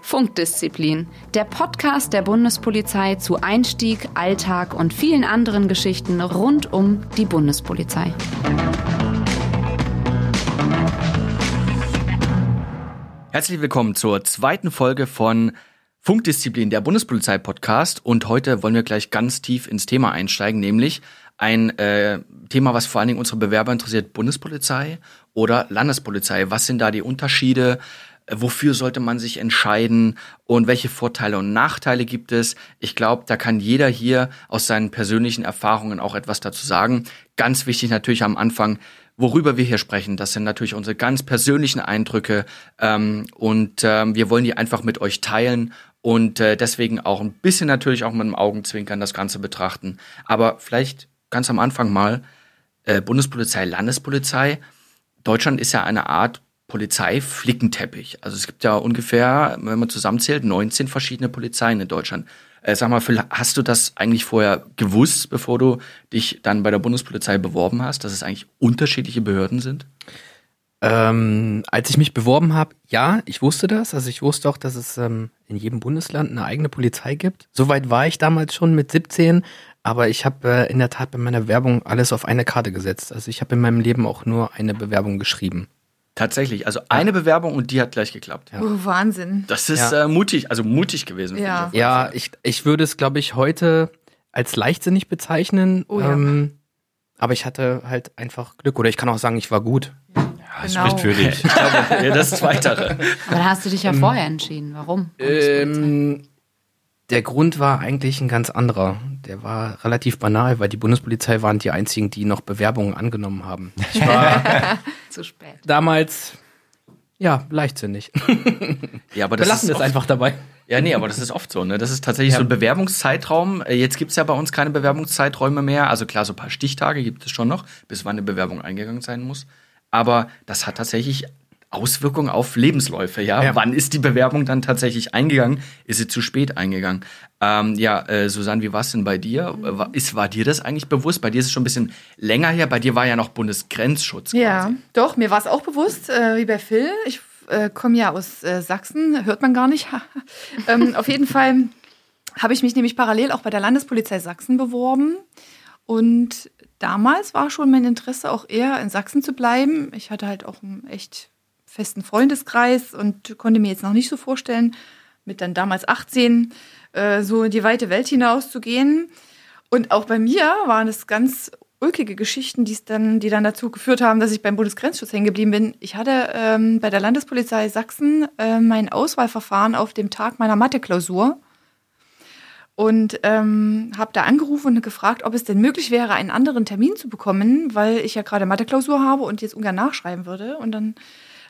Funkdisziplin, der Podcast der Bundespolizei zu Einstieg, Alltag und vielen anderen Geschichten rund um die Bundespolizei. Herzlich willkommen zur zweiten Folge von Funkdisziplin, der Bundespolizei-Podcast. Und heute wollen wir gleich ganz tief ins Thema einsteigen, nämlich ein äh, Thema, was vor allen Dingen unsere Bewerber interessiert, Bundespolizei oder Landespolizei. Was sind da die Unterschiede? Wofür sollte man sich entscheiden und welche Vorteile und Nachteile gibt es? Ich glaube, da kann jeder hier aus seinen persönlichen Erfahrungen auch etwas dazu sagen. Ganz wichtig natürlich am Anfang, worüber wir hier sprechen. Das sind natürlich unsere ganz persönlichen Eindrücke ähm, und ähm, wir wollen die einfach mit euch teilen und äh, deswegen auch ein bisschen natürlich auch mit dem Augenzwinkern das Ganze betrachten. Aber vielleicht ganz am Anfang mal, äh, Bundespolizei, Landespolizei. Deutschland ist ja eine Art Polizeiflickenteppich. Also es gibt ja ungefähr, wenn man zusammenzählt, 19 verschiedene Polizeien in Deutschland. Äh, sag mal, Phil, hast du das eigentlich vorher gewusst, bevor du dich dann bei der Bundespolizei beworben hast, dass es eigentlich unterschiedliche Behörden sind? Ähm, als ich mich beworben habe, ja, ich wusste das. Also ich wusste auch, dass es ähm, in jedem Bundesland eine eigene Polizei gibt. Soweit war ich damals schon mit 17, aber ich habe äh, in der Tat bei meiner Werbung alles auf eine Karte gesetzt. Also ich habe in meinem Leben auch nur eine Bewerbung geschrieben. Tatsächlich, also eine Bewerbung und die hat gleich geklappt. Ja. Oh, Wahnsinn. Das ist ja. äh, mutig, also mutig gewesen. Ja, ich ja ich, ich würde es, glaube ich, heute als leichtsinnig bezeichnen. Oh, ja. ähm, aber ich hatte halt einfach Glück. Oder ich kann auch sagen, ich war gut. Ja, das genau. spricht für dich. Ich glaube, ja, das Zweitere. Aber da hast du dich ja ähm, vorher entschieden. Warum? Ähm, der Grund war eigentlich ein ganz anderer. Der war relativ banal, weil die Bundespolizei waren die einzigen, die noch Bewerbungen angenommen haben. Ich war zu spät. Damals ja, leichtsinnig. Ja, aber das Wir lassen es einfach dabei. Ja, nee, aber das ist oft so, ne? Das ist tatsächlich ja. so ein Bewerbungszeitraum. Jetzt gibt's ja bei uns keine Bewerbungszeiträume mehr. Also klar, so ein paar Stichtage gibt es schon noch, bis wann eine Bewerbung eingegangen sein muss. Aber das hat tatsächlich Auswirkungen auf Lebensläufe, ja? ja? Wann ist die Bewerbung dann tatsächlich eingegangen? Ist sie zu spät eingegangen? Ähm, ja, äh, Susanne, wie war es denn bei dir? Mhm. Ist, war dir das eigentlich bewusst? Bei dir ist es schon ein bisschen länger her. Bei dir war ja noch Bundesgrenzschutz. Ja, quasi. doch, mir war es auch bewusst, äh, wie bei Phil. Ich äh, komme ja aus äh, Sachsen, hört man gar nicht. ähm, auf jeden Fall habe ich mich nämlich parallel auch bei der Landespolizei Sachsen beworben. Und damals war schon mein Interesse auch eher in Sachsen zu bleiben. Ich hatte halt auch einen echt festen Freundeskreis und konnte mir jetzt noch nicht so vorstellen, mit dann damals 18 äh, so in die weite Welt hinaus zu gehen. Und auch bei mir waren es ganz ulkige Geschichten, die dann, die dann dazu geführt haben, dass ich beim Bundesgrenzschutz hängen geblieben bin. Ich hatte ähm, bei der Landespolizei Sachsen äh, mein Auswahlverfahren auf dem Tag meiner Mathe-Klausur und ähm, habe da angerufen und gefragt, ob es denn möglich wäre, einen anderen Termin zu bekommen, weil ich ja gerade Mathe-Klausur habe und jetzt ungern nachschreiben würde. Und dann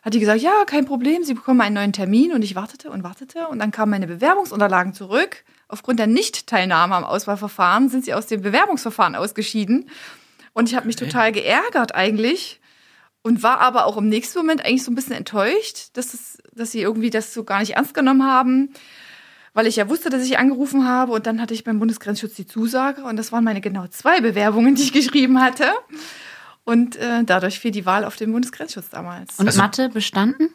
hat die gesagt, ja, kein Problem, Sie bekommen einen neuen Termin. Und ich wartete und wartete. Und dann kamen meine Bewerbungsunterlagen zurück. Aufgrund der Nichtteilnahme am Auswahlverfahren sind sie aus dem Bewerbungsverfahren ausgeschieden. Und ich habe mich total geärgert eigentlich und war aber auch im nächsten Moment eigentlich so ein bisschen enttäuscht, dass, das, dass sie irgendwie das so gar nicht ernst genommen haben, weil ich ja wusste, dass ich angerufen habe und dann hatte ich beim Bundesgrenzschutz die Zusage und das waren meine genau zwei Bewerbungen, die ich geschrieben hatte. Und äh, dadurch fiel die Wahl auf den Bundesgrenzschutz damals. Und also, Mathe bestanden?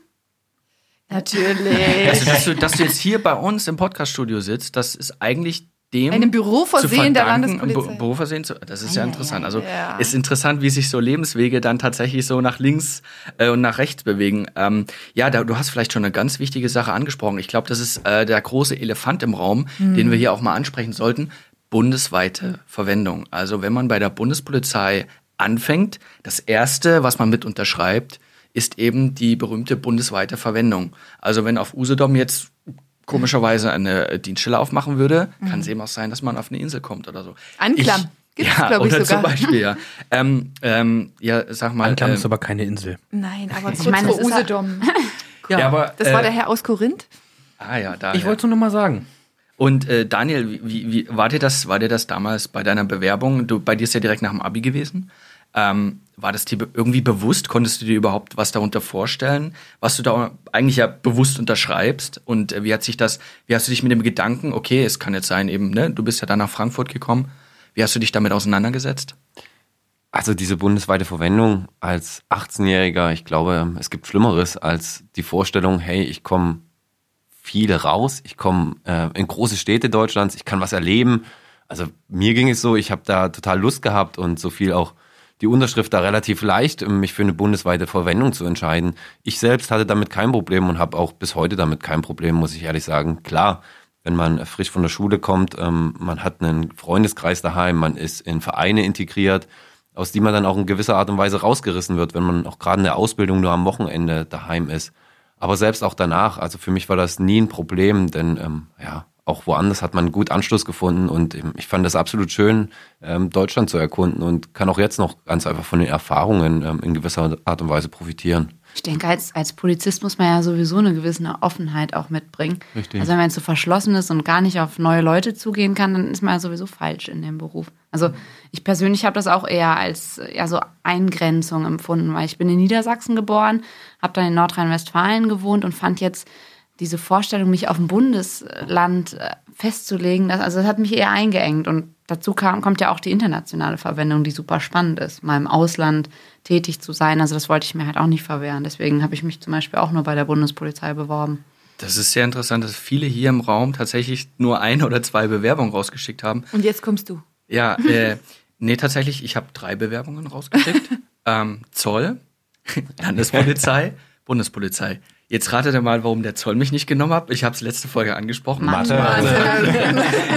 Natürlich. Also, dass du, dass du jetzt hier bei uns im Podcaststudio sitzt, das ist eigentlich dem einem Büroversehen der Landespolizei. Büroversehen, das ist ja, ja interessant. Also ja. ist interessant, wie sich so Lebenswege dann tatsächlich so nach links äh, und nach rechts bewegen. Ähm, ja, da, du hast vielleicht schon eine ganz wichtige Sache angesprochen. Ich glaube, das ist äh, der große Elefant im Raum, hm. den wir hier auch mal ansprechen sollten. Bundesweite Verwendung. Also wenn man bei der Bundespolizei anfängt. Das Erste, was man mit unterschreibt, ist eben die berühmte bundesweite Verwendung. Also wenn auf Usedom jetzt komischerweise eine Dienststelle aufmachen würde, mhm. kann es eben auch sein, dass man auf eine Insel kommt oder so. Anklam. Gibt's, ja, oder ich, zum Beispiel, ja. Ähm, ähm, ja, sag mal. Anklam ähm, ist aber keine Insel. Nein, aber ich meine, vor Usedom. ja, ja, aber, das war äh, der Herr aus Korinth. Ah ja, da. Ich wollte es nur noch mal sagen. Und äh, Daniel, wie, wie, war dir das, war dir das damals bei deiner Bewerbung? Du, bei dir ist ja direkt nach dem Abi gewesen. Ähm, war das dir irgendwie bewusst? Konntest du dir überhaupt was darunter vorstellen, was du da eigentlich ja bewusst unterschreibst? Und äh, wie hat sich das, wie hast du dich mit dem Gedanken, okay, es kann jetzt sein, eben, ne, du bist ja dann nach Frankfurt gekommen, wie hast du dich damit auseinandergesetzt? Also diese bundesweite Verwendung als 18-Jähriger, ich glaube, es gibt Schlimmeres als die Vorstellung, hey, ich komme viel raus, ich komme äh, in große Städte Deutschlands, ich kann was erleben. Also mir ging es so, ich habe da total Lust gehabt und so viel auch die Unterschrift da relativ leicht, mich für eine bundesweite Verwendung zu entscheiden. Ich selbst hatte damit kein Problem und habe auch bis heute damit kein Problem, muss ich ehrlich sagen. Klar, wenn man frisch von der Schule kommt, ähm, man hat einen Freundeskreis daheim, man ist in Vereine integriert, aus die man dann auch in gewisser Art und Weise rausgerissen wird, wenn man auch gerade in der Ausbildung nur am Wochenende daheim ist. Aber selbst auch danach, also für mich war das nie ein Problem, denn ähm, ja, auch woanders hat man gut Anschluss gefunden und ich fand das absolut schön, ähm, Deutschland zu erkunden und kann auch jetzt noch ganz einfach von den Erfahrungen ähm, in gewisser Art und Weise profitieren. Ich denke, als, als Polizist muss man ja sowieso eine gewisse Offenheit auch mitbringen. Richtig. Also wenn man so verschlossen ist und gar nicht auf neue Leute zugehen kann, dann ist man ja sowieso falsch in dem Beruf. Also ich persönlich habe das auch eher als ja so Eingrenzung empfunden, weil ich bin in Niedersachsen geboren, habe dann in Nordrhein-Westfalen gewohnt und fand jetzt diese Vorstellung, mich auf ein Bundesland äh, festzulegen, das, also das hat mich eher eingeengt. Und dazu kam, kommt ja auch die internationale Verwendung, die super spannend ist, mal im Ausland tätig zu sein. Also das wollte ich mir halt auch nicht verwehren. Deswegen habe ich mich zum Beispiel auch nur bei der Bundespolizei beworben. Das ist sehr interessant, dass viele hier im Raum tatsächlich nur eine oder zwei Bewerbungen rausgeschickt haben. Und jetzt kommst du. Ja, äh, nee, tatsächlich, ich habe drei Bewerbungen rausgeschickt. ähm, Zoll, Landespolizei, Bundespolizei. Jetzt ratet ihr mal, warum der Zoll mich nicht genommen hat. Ich habe es letzte Folge angesprochen. Mathe.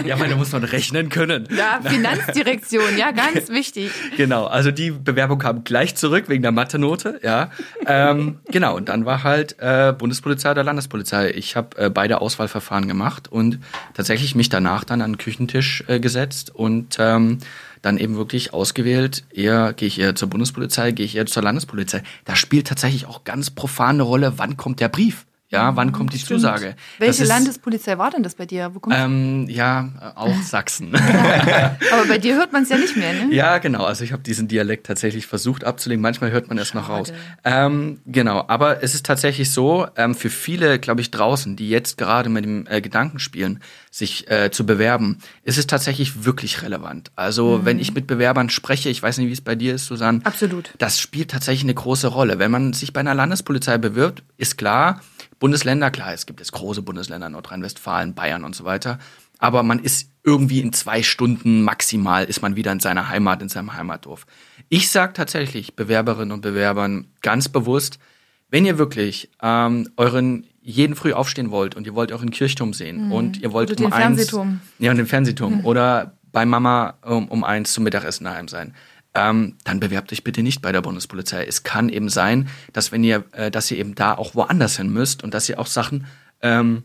ja, man, da muss man rechnen können. Ja, Finanzdirektion, ja, ganz wichtig. Genau, also die Bewerbung kam gleich zurück wegen der Mathe-Note, ja. Ähm, genau, und dann war halt äh, Bundespolizei oder Landespolizei. Ich habe äh, beide Auswahlverfahren gemacht und tatsächlich mich danach dann an den Küchentisch äh, gesetzt und ähm, dann eben wirklich ausgewählt, eher gehe ich eher zur Bundespolizei, gehe ich eher zur Landespolizei. Da spielt tatsächlich auch ganz profan eine Rolle, wann kommt der Brief? Ja, wann kommt die Stimmt. Zusage? Welche ist, Landespolizei war denn das bei dir? Ähm, ja, auch Sachsen. Aber bei dir hört man es ja nicht mehr, ne? Ja, genau. Also ich habe diesen Dialekt tatsächlich versucht abzulegen. Manchmal hört man es noch raus. Ähm, genau. Aber es ist tatsächlich so, ähm, für viele, glaube ich, draußen, die jetzt gerade mit dem äh, Gedanken spielen, sich äh, zu bewerben, ist es tatsächlich wirklich relevant. Also mhm. wenn ich mit Bewerbern spreche, ich weiß nicht, wie es bei dir ist, Susanne. Absolut. Das spielt tatsächlich eine große Rolle. Wenn man sich bei einer Landespolizei bewirbt, ist klar, Bundesländer, klar, es gibt jetzt große Bundesländer, Nordrhein-Westfalen, Bayern und so weiter. Aber man ist irgendwie in zwei Stunden maximal ist man wieder in seiner Heimat, in seinem Heimatdorf. Ich sage tatsächlich Bewerberinnen und Bewerbern ganz bewusst, wenn ihr wirklich ähm, euren jeden früh aufstehen wollt und ihr wollt euren Kirchturm sehen mhm. und ihr wollt oder um den eins, Fernsehturm. ja und den Fernsehturm mhm. oder bei Mama um, um eins zum Mittagessen daheim sein, ähm, dann bewerbt euch bitte nicht bei der Bundespolizei. Es kann eben sein, dass wenn ihr, äh, dass ihr eben da auch woanders hin müsst und dass ihr auch Sachen ähm,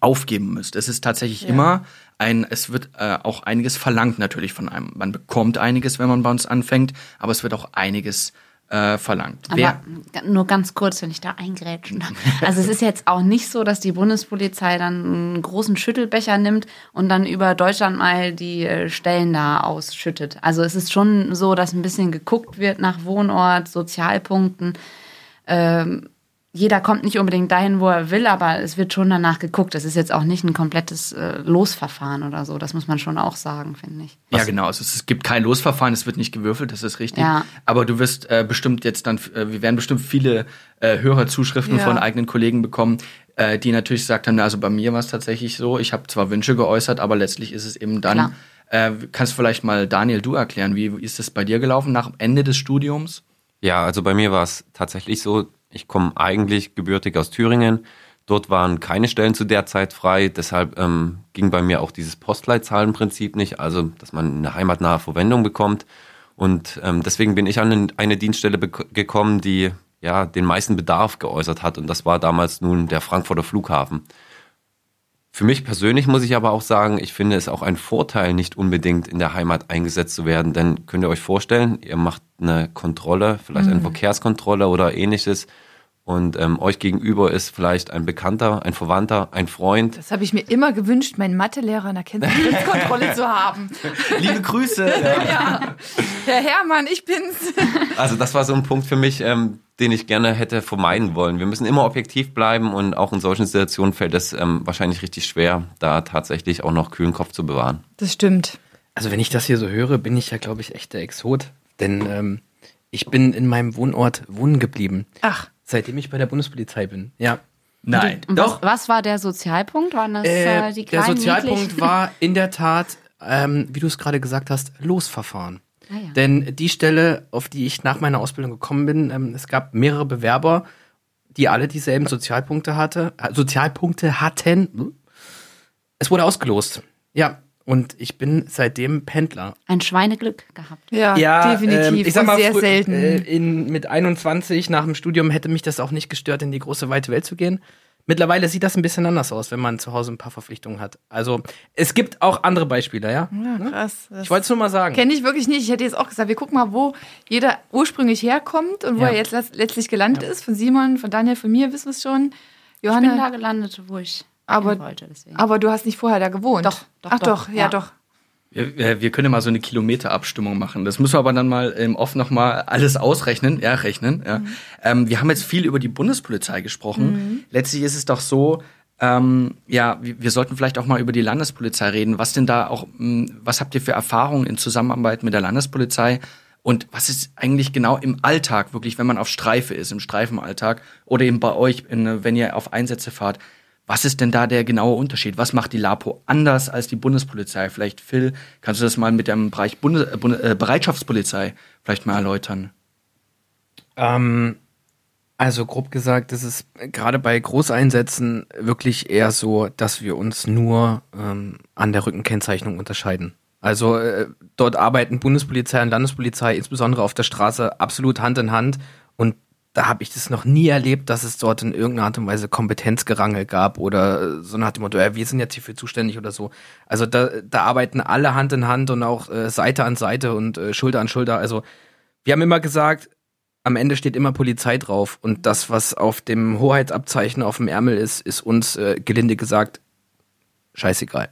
aufgeben müsst. Es ist tatsächlich ja. immer ein, es wird äh, auch einiges verlangt natürlich von einem. Man bekommt einiges, wenn man bei uns anfängt, aber es wird auch einiges äh, verlangt. Aber Wer, nur ganz kurz, wenn ich da eingrätschen darf. Also es ist jetzt auch nicht so, dass die Bundespolizei dann einen großen Schüttelbecher nimmt und dann über Deutschland mal die äh, Stellen da ausschüttet. Also es ist schon so, dass ein bisschen geguckt wird nach Wohnort, Sozialpunkten. Ähm, jeder kommt nicht unbedingt dahin, wo er will, aber es wird schon danach geguckt. Es ist jetzt auch nicht ein komplettes äh, Losverfahren oder so. Das muss man schon auch sagen, finde ich. Ja, genau. Also es gibt kein Losverfahren, es wird nicht gewürfelt, das ist richtig. Ja. Aber du wirst äh, bestimmt jetzt dann, äh, wir werden bestimmt viele äh, Hörerzuschriften ja. von eigenen Kollegen bekommen, äh, die natürlich gesagt haben, also bei mir war es tatsächlich so, ich habe zwar Wünsche geäußert, aber letztlich ist es eben dann, äh, kannst du vielleicht mal, Daniel, du erklären, wie ist es bei dir gelaufen nach Ende des Studiums? Ja, also bei mir war es tatsächlich so, ich komme eigentlich gebürtig aus Thüringen. Dort waren keine Stellen zu der Zeit frei, deshalb ähm, ging bei mir auch dieses Postleitzahlenprinzip nicht, also dass man eine heimatnahe Verwendung bekommt. Und ähm, deswegen bin ich an eine Dienststelle gekommen, die ja den meisten Bedarf geäußert hat. Und das war damals nun der Frankfurter Flughafen. Für mich persönlich muss ich aber auch sagen, ich finde es auch ein Vorteil, nicht unbedingt in der Heimat eingesetzt zu werden. Denn könnt ihr euch vorstellen, ihr macht eine Kontrolle, vielleicht mhm. eine Verkehrskontrolle oder ähnliches. Und ähm, euch gegenüber ist vielleicht ein Bekannter, ein Verwandter, ein Freund. Das habe ich mir immer gewünscht, meinen Mathelehrer in der Kennzeichnungskontrolle zu haben. Liebe Grüße. Ja. Ja. Herr Hermann, ich bin's. Also das war so ein Punkt für mich, ähm, den ich gerne hätte vermeiden wollen. Wir müssen immer objektiv bleiben und auch in solchen Situationen fällt es ähm, wahrscheinlich richtig schwer, da tatsächlich auch noch kühlen Kopf zu bewahren. Das stimmt. Also wenn ich das hier so höre, bin ich ja, glaube ich, echt der Exot Denn ähm, ich bin in meinem Wohnort wohnen geblieben. Ach. Seitdem ich bei der Bundespolizei bin. Ja. Nein. Und Was, was war der Sozialpunkt? Waren das äh, Äh, die der kleinen Sozialpunkt niedlichen- war in der Tat, ähm, wie du es gerade gesagt hast, Losverfahren. Ah, ja. Denn die Stelle, auf die ich nach meiner Ausbildung gekommen bin, ähm, es gab mehrere Bewerber, die alle dieselben Sozialpunkte hatte, äh, Sozialpunkte hatten. Es wurde ausgelost. Ja. Und ich bin seitdem Pendler. Ein Schweineglück gehabt. Ja, definitiv. ähm, ich sag mal, sehr selten. Äh, in, mit 21 nach dem Studium hätte mich das auch nicht gestört, in die große weite Welt zu gehen. Mittlerweile sieht das ein bisschen anders aus, wenn man zu Hause ein paar Verpflichtungen hat. Also es gibt auch andere Beispiele, ja. ja, krass. Das Ich wollte es nur mal sagen. kenne ich wirklich nicht. Ich hätte jetzt auch gesagt, wir gucken mal, wo jeder ursprünglich herkommt und wo Ja. er jetzt letzt- letztlich gelandet ist. Von Simon, von Daniel, von mir wissen wir es schon. Ich bin da Johanna, gelandet, wo ich Aber- wollte. Deswegen. aber du hast nicht vorher da gewohnt. Doch, doch, Ach doch, doch, ja, ja. doch. Wir, wir- wir können ja mal so eine Kilometerabstimmung machen. Das müssen wir aber dann mal im Off noch mal alles ausrechnen, ja, rechnen. Ja. Ähm, wir haben jetzt viel über die Bundespolizei gesprochen. Letztlich ist es doch so, ähm, ja, wir, sollten vielleicht auch mal über die Landespolizei reden. Was denn da auch, mh, was habt ihr für Erfahrungen in Zusammenarbeit mit der Landespolizei? Und was ist eigentlich genau im Alltag, wirklich, wenn man auf Streife ist, im Streifenalltag oder eben bei euch, wenn ihr auf Einsätze fahrt? Was ist denn da der genaue Unterschied? Was macht die LAPO anders als die Bundespolizei? Vielleicht, Phil, kannst du das mal mit dem Bereich Bundes äh, äh, Bereitschaftspolizei vielleicht mal erläutern? Ähm, also grob gesagt, ist es gerade bei Großeinsätzen wirklich eher so, dass wir uns nur ähm, an der Rückenkennzeichnung unterscheiden. Also äh, dort arbeiten Bundespolizei und Landespolizei insbesondere auf der Straße absolut Hand in Hand und da habe ich das noch nie erlebt, dass es dort in irgendeiner Art und Weise Kompetenzgerangel gab oder äh, so nach dem Motto, ja, wir sind jetzt hierfür zuständig oder so. Also da, da arbeiten alle Hand in Hand und auch äh, Seite an Seite und äh, Schulter an Schulter. Also wir haben immer gesagt, am Ende steht immer Polizei drauf und das, was auf dem Hoheitsabzeichen auf dem Ärmel ist, ist uns äh, gelinde gesagt scheißegal.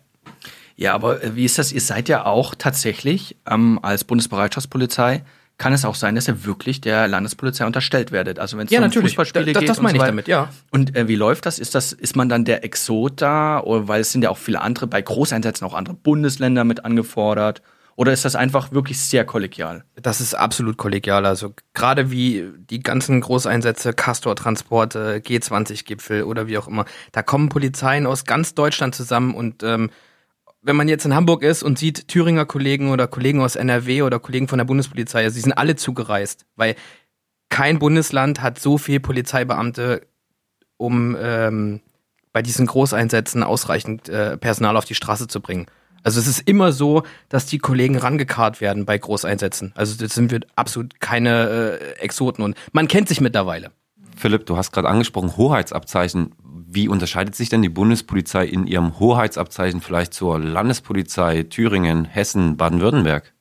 Ja, aber äh, wie ist das? Ihr seid ja auch tatsächlich ähm, als Bundesbereitschaftspolizei, kann es auch sein, dass ihr wirklich der Landespolizei unterstellt werdet. Also wenn es um Fußballspiele das, geht das und meine so ich damit, ja. Und äh, wie läuft das? Ist das, ist man dann der Exot da? Oder weil es sind ja auch viele andere, bei Großeinsätzen auch andere Bundesländer mit angefordert. Oder ist das einfach wirklich sehr kollegial? Das ist absolut kollegial. Also gerade wie die ganzen Großeinsätze, Castor-Transporte, G20-Gipfel oder wie auch immer, da kommen Polizeien aus ganz Deutschland zusammen und ähm, wenn man jetzt in Hamburg ist und sieht Thüringer Kollegen oder Kollegen aus NRW oder Kollegen von der Bundespolizei, also sind alle zugereist, weil kein Bundesland hat so viel Polizeibeamte, um ähm, bei diesen Großeinsätzen ausreichend äh, Personal auf die Straße zu bringen. Also es ist immer so, dass die Kollegen rangekarrt werden bei Großeinsätzen. Also das sind wir absolut keine äh, Exoten und man kennt sich mittlerweile. Philipp, du hast gerade angesprochen, Hoheitsabzeichen. Wie unterscheidet sich denn die Bundespolizei in ihrem Hoheitsabzeichen vielleicht zur Landespolizei Thüringen, Hessen, Baden-Württemberg?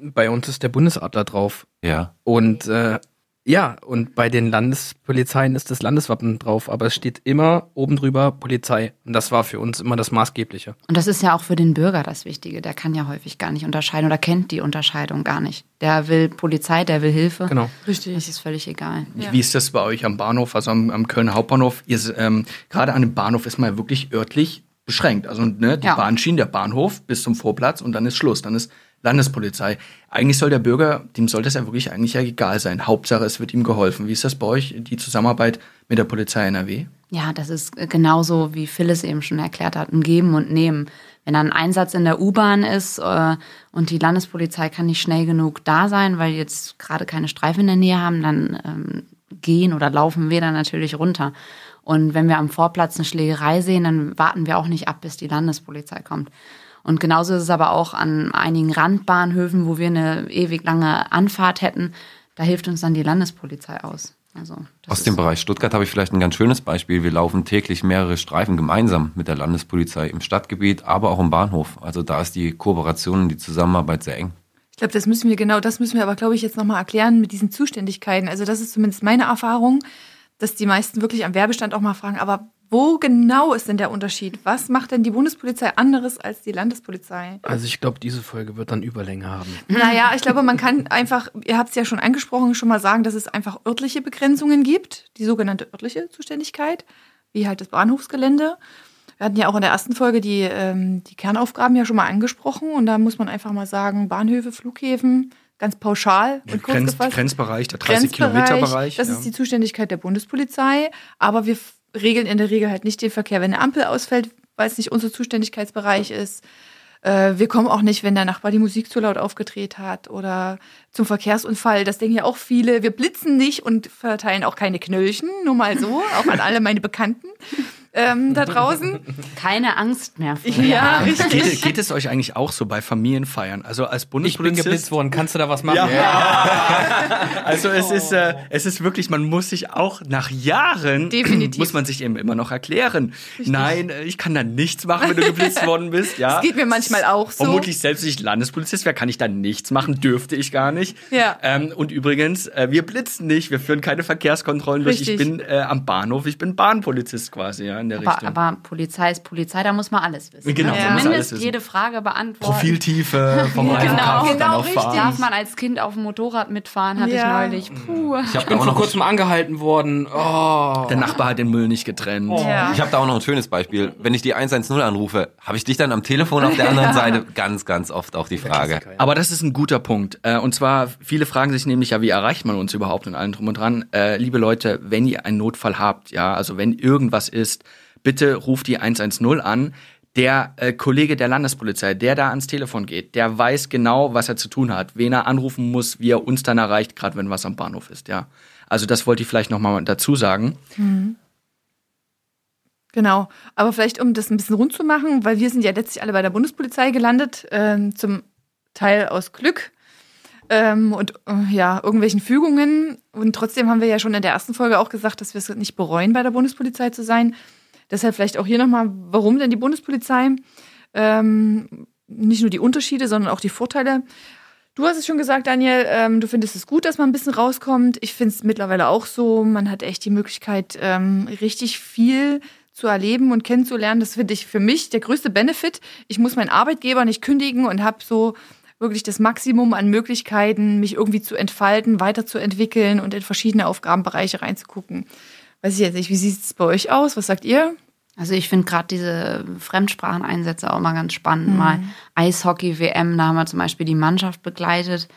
Bei uns ist der Bundesadler drauf. Ja. Und äh, ja, und bei den Landespolizeien ist das Landeswappen drauf, aber es steht immer oben drüber Polizei. Und das war für uns immer das Maßgebliche. Und das ist ja auch für den Bürger das Wichtige. Der kann ja häufig gar nicht unterscheiden oder kennt die Unterscheidung gar nicht. Der will Polizei, der will Hilfe. Genau. Richtig. Das ist völlig egal. Wie ist das bei euch am Bahnhof, also am, am Kölner Hauptbahnhof? Ihr, ähm, Gerade an dem Bahnhof ist man ja wirklich örtlich beschränkt. Also ne, die Ja. Bahnschienen, der Bahnhof bis zum Vorplatz und dann ist Schluss. Dann ist Landespolizei. Eigentlich soll der Bürger, dem sollte es ja wirklich eigentlich ja egal sein. Hauptsache, es wird ihm geholfen. Wie ist das bei euch, die Zusammenarbeit mit der Polizei NRW? Ja, das ist äh, genauso, wie Phyllis eben schon erklärt hat, ein Geben und Nehmen. Wenn dann ein Einsatz in der U-Bahn ist äh, und die Landespolizei kann nicht schnell genug da sein, weil jetzt gerade keine Streifen in der Nähe haben, dann ähm, gehen oder laufen wir dann natürlich runter. Und wenn wir am Vorplatz eine Schlägerei sehen, dann warten wir auch nicht ab, bis die Landespolizei kommt. Und genauso ist es aber auch an einigen Randbahnhöfen, wo wir eine ewig lange Anfahrt hätten. Da hilft uns dann die Landespolizei aus. Also Aus dem Bereich Stuttgart habe ich vielleicht ein ganz schönes Beispiel. Wir laufen täglich mehrere Streifen gemeinsam mit der Landespolizei im Stadtgebiet, aber auch im Bahnhof. Also da ist die Kooperation und die Zusammenarbeit sehr eng. Ich glaube, das müssen wir genau, das müssen wir aber, glaube ich, jetzt nochmal erklären mit diesen Zuständigkeiten. Also das ist zumindest meine Erfahrung, dass die meisten wirklich am Werbestand auch mal fragen, aber wo genau ist denn der Unterschied? Was macht denn die Bundespolizei anderes als die Landespolizei? Also ich glaube, diese Folge wird dann Überlänge haben. Naja, ich glaube, man kann einfach, ihr habt es ja schon angesprochen, schon mal sagen, dass es einfach örtliche Begrenzungen gibt, die sogenannte örtliche Zuständigkeit, wie halt das Bahnhofsgelände. Wir hatten ja auch in der ersten Folge die, ähm, die Kernaufgaben ja schon mal angesprochen und da muss man einfach mal sagen, Bahnhöfe, Flughäfen ganz pauschal und kurz Grenz, gefasst. Grenzbereich, der 30-Kilometer-Bereich. Das ja. ist die Zuständigkeit der Bundespolizei. Aber wir regeln in der Regel halt nicht den Verkehr, wenn eine Ampel ausfällt, weil es nicht unser Zuständigkeitsbereich ist. Äh, wir kommen auch nicht, wenn der Nachbar die Musik zu laut aufgedreht hat oder zum Verkehrsunfall. Das denken ja auch viele. Wir blitzen nicht und verteilen auch keine Knöllchen, nur mal so, auch an alle meine Bekannten ähm, da draußen. Keine Angst mehr. Vor. Ja, richtig. Geht, geht, es euch eigentlich auch so bei Familienfeiern? Also als Bundespolizist. Ich bin geblitzt worden. Kannst du da was machen? Ja. ja. also es ist, äh, es ist wirklich, man muss sich auch nach Jahren Definitiv. muss man sich eben immer noch erklären. Richtig. Nein, ich kann da nichts machen, wenn du geblitzt worden bist. Ja. Das geht mir manchmal auch so. Vermutlich selbst wenn ich Landespolizist wäre, kann ich da nichts machen, dürfte ich gar nicht. Ja. Ähm, und übrigens, äh, wir blitzen nicht, wir führen keine Verkehrskontrollen durch. Ich bin äh, am Bahnhof, ich bin Bahnpolizist quasi, ja in der aber, Richtung. Aber Polizei ist Polizei, da muss man alles wissen. Genau, ne? ja. Zumindest jede Frage beantworten. Profiltiefe vom ja, Genau, genau richtig. Darf man als Kind auf dem Motorrad mitfahren, hatte ja. ich neulich. Puh. Ich, ich bin vor kurzem angehalten worden. Oh. Der Nachbar hat den Müll nicht getrennt. Oh. Ja. Ich habe da auch noch ein schönes Beispiel. Wenn ich die 110 anrufe, habe ich dich dann am Telefon auf der anderen Seite? Ganz, ganz oft auch die Frage. Aber das ist ein guter Punkt. Äh, und zwar, viele fragen sich nämlich ja, wie erreicht man uns überhaupt und allen drum und dran. Äh, liebe Leute, wenn ihr einen Notfall habt, ja, also wenn irgendwas ist, bitte ruft die 110 an. Der äh, Kollege der Landespolizei, der da ans Telefon geht, der weiß genau, was er zu tun hat, wen er anrufen muss, wie er uns dann erreicht, gerade wenn was am Bahnhof ist, ja. Also das wollte ich vielleicht nochmal dazu sagen. Mhm. Genau, aber vielleicht um das ein bisschen rund zu machen, weil wir sind ja letztlich alle bei der Bundespolizei gelandet, äh, zum Teil aus Glück ähm, und äh, ja, irgendwelchen Fügungen. Und trotzdem haben wir ja schon in der ersten Folge auch gesagt, dass wir es nicht bereuen, bei der Bundespolizei zu sein. Deshalb vielleicht auch hier nochmal, warum denn die Bundespolizei? Ähm, nicht nur die Unterschiede, sondern auch die Vorteile. Du hast es schon gesagt, Daniel, ähm, du findest es gut, dass man ein bisschen rauskommt. Ich finde es mittlerweile auch so. Man hat echt die Möglichkeit, ähm, richtig viel zu erleben und kennenzulernen. Das finde ich für mich der größte Benefit. Ich muss meinen Arbeitgeber nicht kündigen und habe so wirklich das Maximum an Möglichkeiten, mich irgendwie zu entfalten, weiterzuentwickeln und in verschiedene Aufgabenbereiche reinzugucken. Weiß ich jetzt nicht, wie sieht es bei euch aus? Was sagt ihr? Also ich finde gerade diese Fremdspracheneinsätze auch mal ganz spannend. Mhm. Mal Eishockey-WM, da haben wir zum Beispiel die Mannschaft begleitet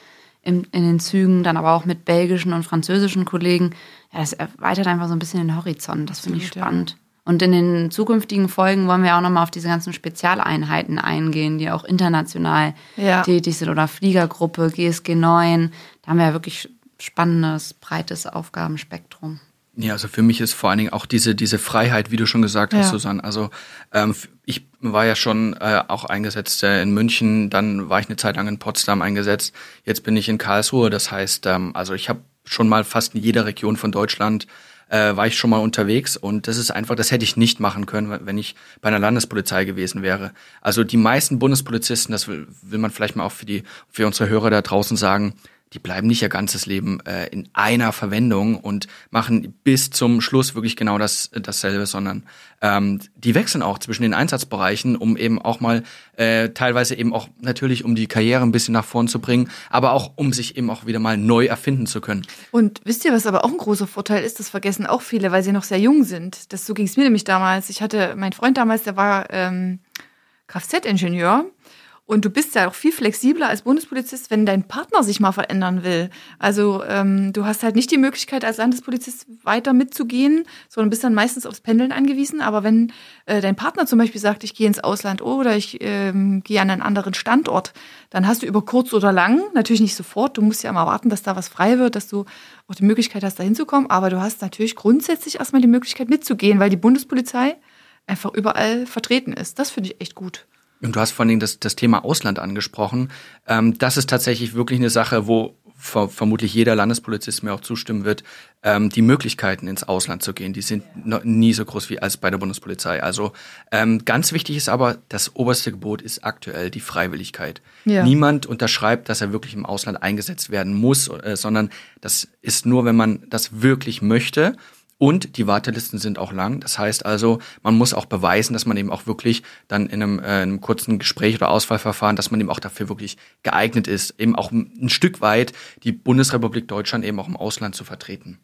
in, in den Zügen, dann aber auch mit belgischen und französischen Kollegen. Ja, das erweitert einfach so ein bisschen den Horizont. Das finde ich spannend. Ja. Und in den zukünftigen Folgen wollen wir auch nochmal auf diese ganzen Spezialeinheiten eingehen, die auch international ja. tätig sind oder Fliegergruppe, GSG 9. Da haben wir ja wirklich spannendes, breites Aufgabenspektrum. Ja, also für mich ist vor allen Dingen auch diese, diese Freiheit, wie du schon gesagt hast, ja. Susanne. Also ähm, ich war ja schon äh, auch eingesetzt äh, in München, dann war ich eine Zeit lang in Potsdam eingesetzt, jetzt bin ich in Karlsruhe. Das heißt, ähm, also ich habe schon mal fast in jeder Region von Deutschland äh, war ich schon mal unterwegs und das ist einfach, das hätte ich nicht machen können, wenn ich bei einer Landespolizei gewesen wäre. Also die meisten Bundespolizisten, das will, will man vielleicht mal auch für die für unsere Hörer da draußen sagen, die bleiben nicht ihr ganzes Leben äh, in einer Verwendung und machen bis zum Schluss wirklich genau das dasselbe, sondern ähm, die wechseln auch zwischen den Einsatzbereichen, um eben auch mal äh, teilweise eben auch natürlich um die Karriere ein bisschen nach vorn zu bringen, aber auch um sich eben auch wieder mal neu erfinden zu können. Und wisst ihr, was aber auch ein großer Vorteil ist, das vergessen auch viele, weil sie noch sehr jung sind. Das so ging es mir nämlich damals. Ich hatte mein Freund damals, der war ähm, Kfz-Ingenieur und du bist ja auch viel flexibler als Bundespolizist, wenn dein Partner sich mal verändern will. Also ähm, du hast halt nicht die Möglichkeit, als Landespolizist weiter mitzugehen, sondern bist dann meistens aufs Pendeln angewiesen. Aber wenn äh, dein Partner zum Beispiel sagt, ich gehe ins Ausland oder ich ähm, gehe an einen anderen Standort, dann hast du über kurz oder lang, natürlich nicht sofort, du musst ja mal warten, dass da was frei wird, dass du auch die Möglichkeit hast, da hinzukommen. Aber du hast natürlich grundsätzlich erstmal die Möglichkeit mitzugehen, weil die Bundespolizei einfach überall vertreten ist. Das finde ich echt gut. Und du hast vor allem das, das Thema Ausland angesprochen. Ähm, das ist tatsächlich wirklich eine Sache, wo ver vermutlich jeder Landespolizist mir auch zustimmen wird. Ähm, die Möglichkeiten ins Ausland zu gehen, die sind noch nie so groß wie als bei der Bundespolizei. Also ähm, ganz wichtig ist aber, das oberste Gebot ist aktuell die Freiwilligkeit. Ja. Niemand unterschreibt, dass er wirklich im Ausland eingesetzt werden muss, äh, sondern das ist nur, wenn man das wirklich möchte und die Wartelisten sind auch lang. Das heißt also, man muss auch beweisen, dass man eben auch wirklich dann in einem, äh, einem kurzen Gespräch oder Auswahlverfahren, dass man eben auch dafür wirklich geeignet ist, eben auch ein Stück weit die Bundesrepublik Deutschland eben auch im Ausland zu vertreten.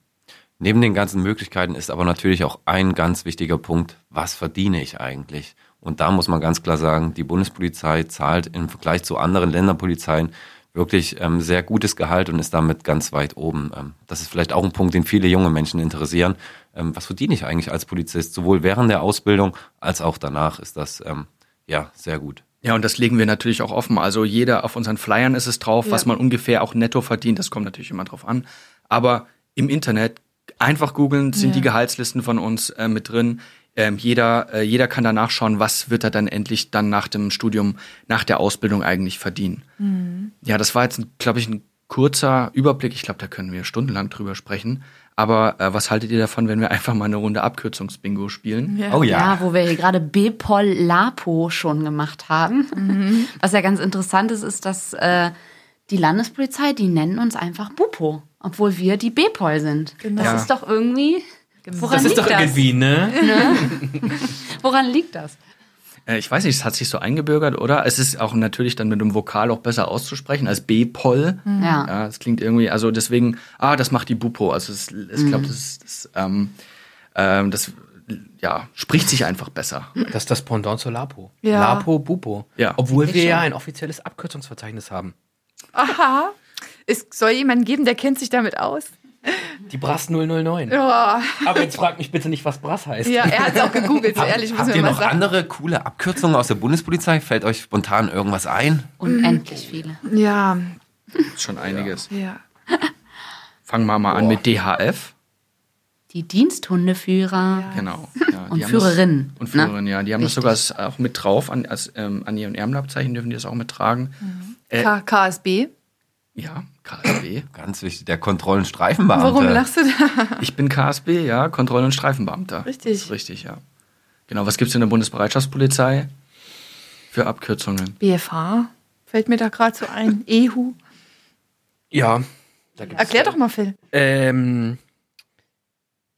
Neben den ganzen Möglichkeiten ist aber natürlich auch ein ganz wichtiger Punkt, was verdiene ich eigentlich? Und da muss man ganz klar sagen, die Bundespolizei zahlt im Vergleich zu anderen Länderpolizeien wirklich ähm, sehr gutes Gehalt und ist damit ganz weit oben. Ähm, das ist vielleicht auch ein Punkt, den viele junge Menschen interessieren. Ähm, was verdiene ich eigentlich als Polizist? Sowohl während der Ausbildung als auch danach ist das ähm, ja sehr gut. Ja, und das legen wir natürlich auch offen. Also jeder auf unseren Flyern ist es drauf, ja. was man ungefähr auch netto verdient. Das kommt natürlich immer drauf an. Aber im Internet einfach googeln, sind ja. die Gehaltslisten von uns äh, mit drin. Ähm, jeder, äh, jeder kann danach schauen, was wird er dann endlich dann nach dem Studium, nach der Ausbildung eigentlich verdienen. Mhm. Ja, das war jetzt, glaube ich, ein kurzer Überblick. Ich glaube, da können wir stundenlang drüber sprechen. Aber äh, was haltet ihr davon, wenn wir einfach mal eine Runde Abkürzungsbingo spielen? Ja. Oh ja. Ja, wo wir hier gerade Bepol Lapo schon gemacht haben. Mhm. Was ja ganz interessant ist, ist, dass äh, die Landespolizei, die nennen uns einfach Bupo, obwohl wir die Bepol sind. Genau. Das ja. ist doch irgendwie. Woran das ist doch das? irgendwie, ne? ne? Woran liegt das? Äh, ich weiß nicht, es hat sich so eingebürgert, oder? Es ist auch natürlich dann mit dem Vokal auch besser auszusprechen als B-Poll. Mhm. Ja. ja. Es klingt irgendwie, also deswegen, ah, das macht die Bupo. Also es, ich glaube, das, das, ähm, ähm, das ja, spricht sich einfach besser. Das ist das Pendant zur Lapo. Ja. Lapo, Bupo. Ja. Obwohl ich wir schon. ja ein offizielles Abkürzungsverzeichnis haben. Aha. Es soll jemanden geben, der kennt sich damit aus. Die Brass 009. Ja. Aber jetzt frag mich bitte nicht, was Brass heißt. Ja, er hat es auch gegoogelt, so ehrlich Habt ihr noch sagen. andere coole Abkürzungen aus der Bundespolizei? Fällt euch spontan irgendwas ein? Unendlich viele. Ja. Schon einiges. Ja. Fangen wir mal an mit DHF. Die Diensthundeführer. Ja. Genau. Ja, und Führerinnen. Und Führerinnen, ne? ja. Die haben Richtig. das sogar auch mit drauf. An, als, ähm, an ihren Ärmelabzeichen dürfen die das auch mit tragen. Mhm. Äh, KSB. Ja, KSB. Ganz wichtig, der Kontroll- und Streifenbeamte. Warum lachst du da? Ich bin KSB, ja, Kontroll- und Streifenbeamter. Richtig. Das ist richtig, ja. Genau, was gibt es in der Bundesbereitschaftspolizei für Abkürzungen? BFH fällt mir da gerade so ein. EHU. Ja. Erklär doch mal, Phil. Ähm,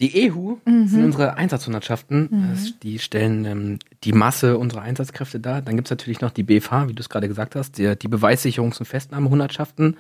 die EHU mhm. sind unsere Einsatzhundertschaften. Mhm. Die stellen ähm, die Masse unserer Einsatzkräfte dar. Dann gibt es natürlich noch die BFH, wie du es gerade gesagt hast, die, die Beweissicherungs- und Festnahmehundertschaften.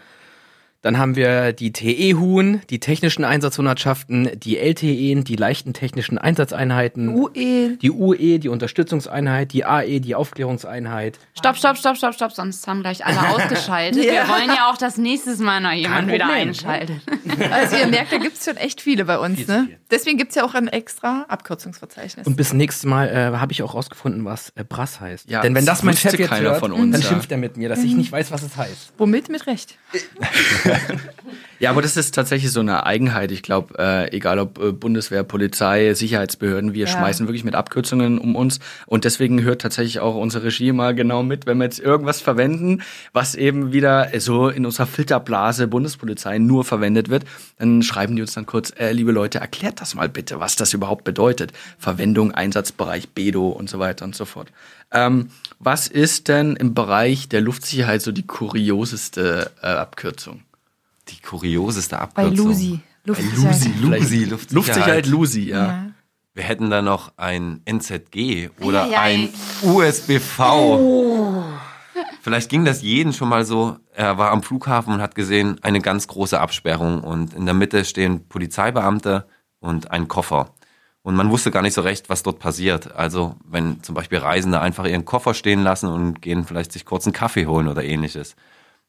Dann haben wir die TE-Huhn, die technischen Einsatzhundertschaften, die LTE, die leichten technischen Einsatzeinheiten, UE. die UE, die Unterstützungseinheit, die AE, die Aufklärungseinheit. Stopp, stopp, stopp, stopp, stopp, sonst haben gleich alle ausgeschaltet. ja. Wir wollen ja auch, dass nächstes Mal noch jemand wieder einschaltet. Also ihr merkt, da gibt es schon echt viele bei uns. ne? Deswegen gibt es ja auch ein extra Abkürzungsverzeichnis. Und bis nächstes Mal äh, habe ich auch rausgefunden, was äh, Brass heißt. Ja, Denn wenn das mein Chef jetzt hört, uns, dann ja. schimpft er mit mir, dass ich mhm. nicht weiß, was es heißt. Womit? Mit Recht. ja, aber das ist tatsächlich so eine Eigenheit. Ich glaube, äh, egal ob äh, Bundeswehr, Polizei, Sicherheitsbehörden, wir ja. schmeißen wirklich mit Abkürzungen um uns. Und deswegen hört tatsächlich auch unser Regie mal genau mit, wenn wir jetzt irgendwas verwenden, was eben wieder so in unserer Filterblase Bundespolizei nur verwendet wird, dann schreiben die uns dann kurz, äh, liebe Leute, erklärt das mal bitte, was das überhaupt bedeutet. Verwendung, Einsatzbereich, Bedo und so weiter und so fort. Ähm, was ist denn im Bereich der Luftsicherheit so die kurioseste äh, Abkürzung? Die kurioseste Abkürzung? Bei Lusi. Luftsicherheit. Lusi, Lusi, Luftsicherheit. Luftsicherheit Lusi, ja. ja. Wir hätten da noch ein NZG oder ja, ein USBV. Oh. Vielleicht ging das jeden schon mal so. Er war am Flughafen und hat gesehen, eine ganz große Absperrung und in der Mitte stehen Polizeibeamte und ein Koffer. Und man wusste gar nicht so recht, was dort passiert. Also wenn zum Beispiel Reisende einfach ihren Koffer stehen lassen und gehen vielleicht sich kurz einen Kaffee holen oder ähnliches,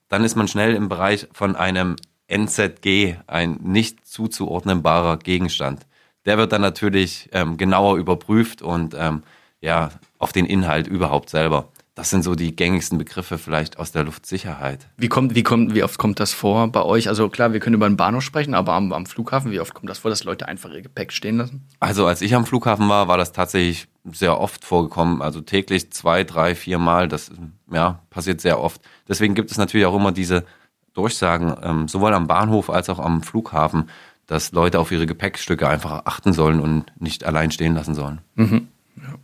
dann ist man schnell im Bereich von einem NZG, ein nicht zuzuordnenbarer Gegenstand. Der wird dann natürlich ähm, genauer überprüft und ähm, ja auf den Inhalt überhaupt selber. Das sind so die gängigsten Begriffe vielleicht aus der Luftsicherheit. Wie kommt, wie kommt, wie oft kommt das vor bei euch? Also klar, wir können über den Bahnhof sprechen, aber am, am Flughafen, wie oft kommt das vor, dass Leute einfach ihr Gepäck stehen lassen? Also als ich am Flughafen war, war das tatsächlich sehr oft vorgekommen. Also täglich zwei, drei, vier Mal. Das ja, passiert sehr oft. Deswegen gibt es natürlich auch immer diese Durchsagen, ähm, sowohl am Bahnhof als auch am Flughafen, dass Leute auf ihre Gepäckstücke einfach achten sollen und nicht allein stehen lassen sollen. Mhm. Ja.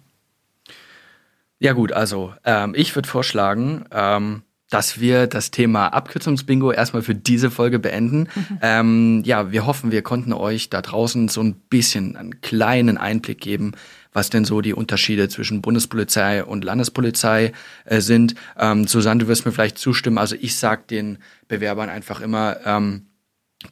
Ja gut, also ähm, ich würde vorschlagen, ähm, dass wir das Thema Abkürzungsbingo erstmal für diese Folge beenden. Mhm. Ähm, ja, wir hoffen, wir konnten euch da draußen so ein bisschen einen kleinen Einblick geben, was denn so die Unterschiede zwischen Bundespolizei und Landespolizei äh, sind. Ähm, Susanne, du wirst mir vielleicht zustimmen. Also ich sag den Bewerbern einfach immer, ähm,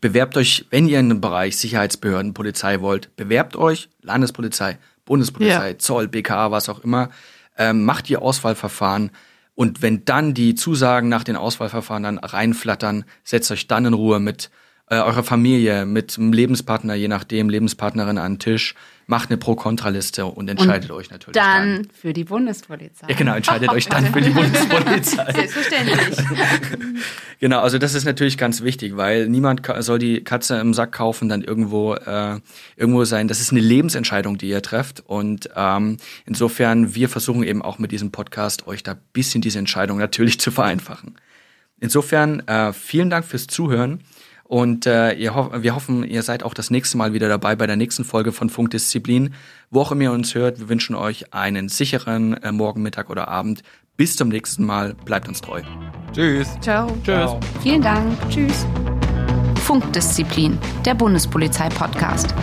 bewerbt euch, wenn ihr in den Bereich Sicherheitsbehörden, Polizei wollt, bewerbt euch, Landespolizei, Bundespolizei, ja. Zoll, BKA, was auch immer ähm, macht ihr Auswahlverfahren Und wenn dann die Zusagen nach den Auswahlverfahren dann reinflattern, setzt euch dann in Ruhe mit äh, eurer Familie, mit einem Lebenspartner, je nachdem, Lebenspartnerin an den Tisch, macht eine Pro-Kontra-Liste und entscheidet und euch natürlich dann. Dann für die Bundespolizei. Ja, genau, entscheidet euch dann für die Bundespolizei. Selbstverständlich. genau, also das ist natürlich ganz wichtig, weil niemand soll die Katze im Sack kaufen, dann irgendwo äh, irgendwo sein. Das ist eine Lebensentscheidung, die ihr trefft. Und ähm, insofern, wir versuchen eben auch mit diesem Podcast euch da bisschen diese Entscheidung natürlich zu vereinfachen. Insofern, äh, vielen Dank fürs Zuhören. Und äh, ihr ho wir hoffen, ihr seid auch das nächste Mal wieder dabei bei der nächsten Folge von Funkdisziplin. Wo auch immer ihr uns hört, wir wünschen euch einen sicheren äh, Morgen, Mittag oder Abend. Bis zum nächsten Mal. Bleibt uns treu. Tschüss. Ciao. Tschüss. Vielen Dank. Tschüss. Funkdisziplin, der Bundespolizei-Podcast.